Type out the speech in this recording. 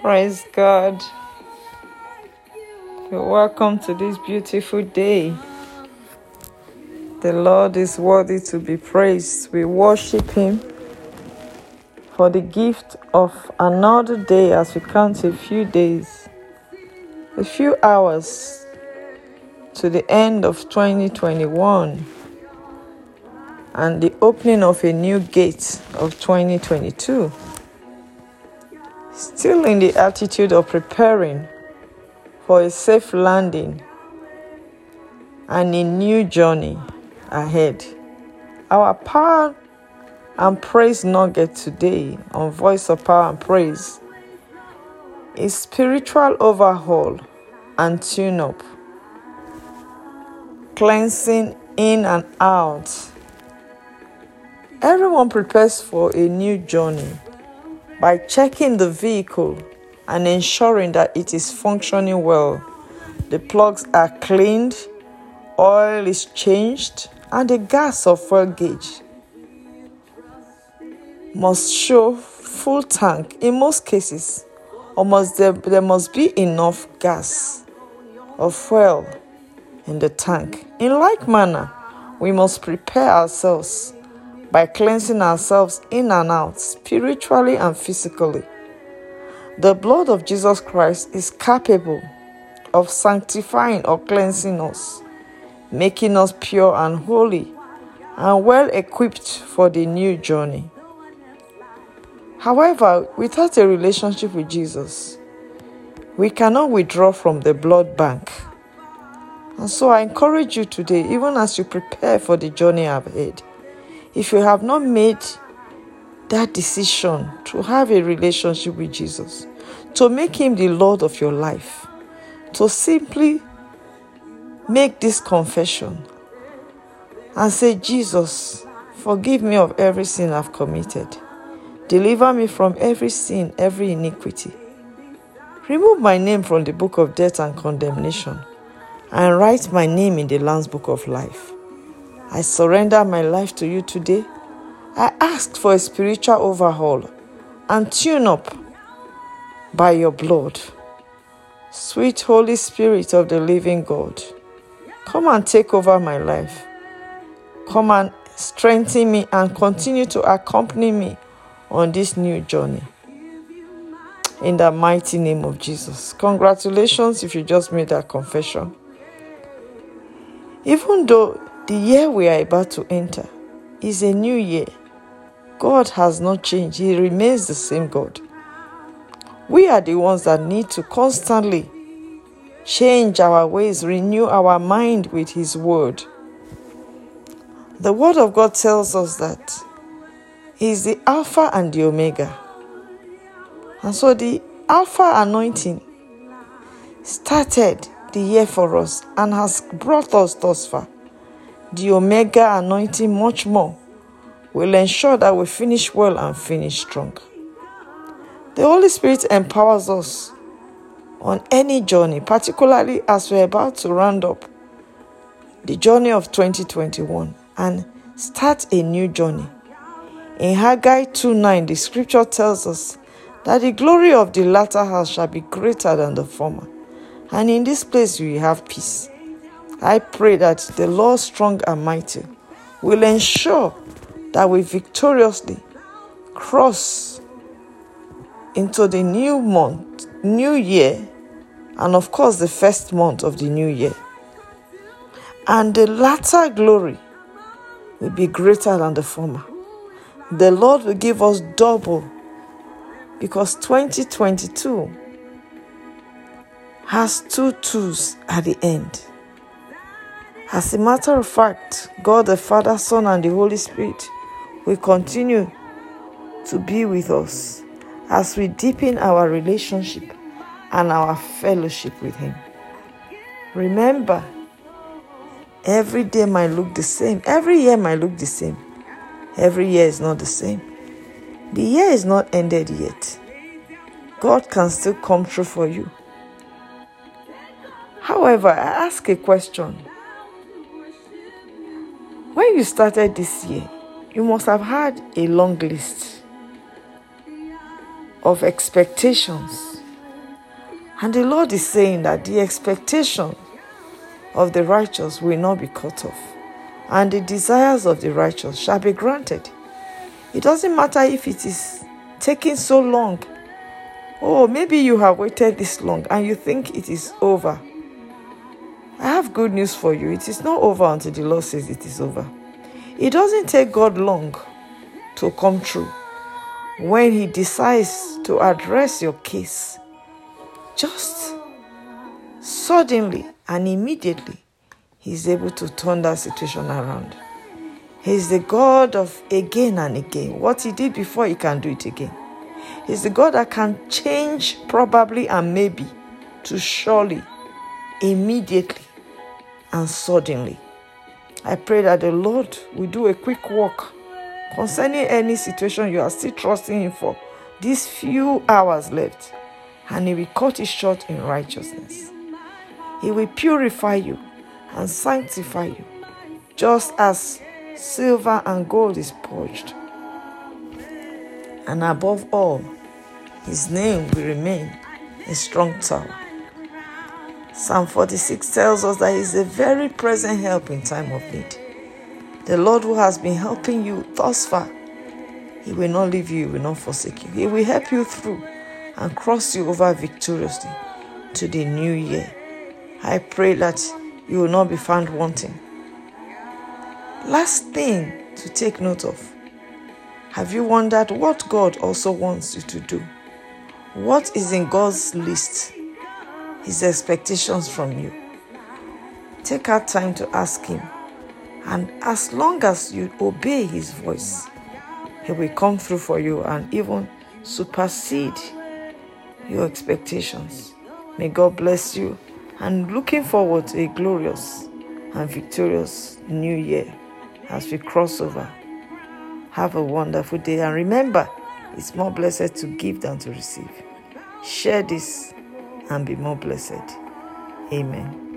Praise God. You're welcome to this beautiful day. The Lord is worthy to be praised. We worship Him for the gift of another day as we count a few days, a few hours to the end of 2021 and the opening of a new gate of 2022. Still in the attitude of preparing for a safe landing and a new journey ahead. Our power and praise nugget today on Voice of Power and Praise is spiritual overhaul and tune up, cleansing in and out. Everyone prepares for a new journey by checking the vehicle and ensuring that it is functioning well. The plugs are cleaned, oil is changed, and the gas or fuel gauge must show full tank in most cases or must there, there must be enough gas or fuel in the tank. In like manner, we must prepare ourselves by cleansing ourselves in and out, spiritually and physically. The blood of Jesus Christ is capable of sanctifying or cleansing us, making us pure and holy, and well equipped for the new journey. However, without a relationship with Jesus, we cannot withdraw from the blood bank. And so I encourage you today, even as you prepare for the journey ahead, if you have not made that decision to have a relationship with Jesus, to make Him the Lord of your life, to simply make this confession and say, Jesus, forgive me of every sin I've committed. Deliver me from every sin, every iniquity. Remove my name from the book of death and condemnation, and write my name in the Lamb's book of life. I surrender my life to you today. I ask for a spiritual overhaul and tune up by your blood. Sweet Holy Spirit of the living God, come and take over my life. Come and strengthen me and continue to accompany me on this new journey. In the mighty name of Jesus. Congratulations if you just made that confession. Even though the year we are about to enter is a new year, God has not changed, He remains the same God. We are the ones that need to constantly change our ways, renew our mind with His Word. The Word of God tells us that He is the Alpha and the Omega. And so the Alpha anointing started the year for us and has brought us thus far. The Omega anointing, much more, will ensure that we finish well and finish strong. The Holy Spirit empowers us on any journey, particularly as we're about to round up the journey of 2021 and start a new journey. In Haggai 2 9, the scripture tells us that the glory of the latter house shall be greater than the former. And in this place we have peace. I pray that the Lord strong and mighty will ensure that we victoriously cross into the new month, new year, and of course the first month of the new year. And the latter glory will be greater than the former. The Lord will give us double because 2022 has two twos at the end. As a matter of fact, God the Father, Son, and the Holy Spirit will continue to be with us as we deepen our relationship and our fellowship with Him. Remember, every day might look the same, every year might look the same, every year is not the same. The year is not ended yet. God can still come true for you. However, I ask a question. You started this year, you must have had a long list of expectations And the Lord is saying that the expectation of the righteous will not be cut off, and the desires of the righteous shall be granted. It doesn't matter if it is taking so long. Oh, maybe you have waited this long and you think it is over. I have good news for you. It is not over until the Lord says it is over. It doesn't take God long to come true. When He decides to address your case, just suddenly and immediately, He's able to turn that situation around. He's the God of again and again. What He did before, He can do it again. He's the God that can change probably and maybe to surely, immediately, and suddenly. I pray that the Lord will do a quick work concerning any situation you are still trusting Him for these few hours left, and He will cut it short in righteousness. He will purify you and sanctify you, just as silver and gold is purged. And above all, His name will remain a strong tower. Psalm 46 tells us that He is a very present help in time of need. The Lord who has been helping you thus far, He will not leave you, He will not forsake you. He will help you through and cross you over victoriously to the new year. I pray that you will not be found wanting. Last thing to take note of have you wondered what God also wants you to do? What is in God's list? His expectations from you. Take out time to ask Him, and as long as you obey His voice, He will come through for you and even supersede your expectations. May God bless you and looking forward to a glorious and victorious new year as we cross over. Have a wonderful day and remember, it's more blessed to give than to receive. Share this and be more blessed. Amen.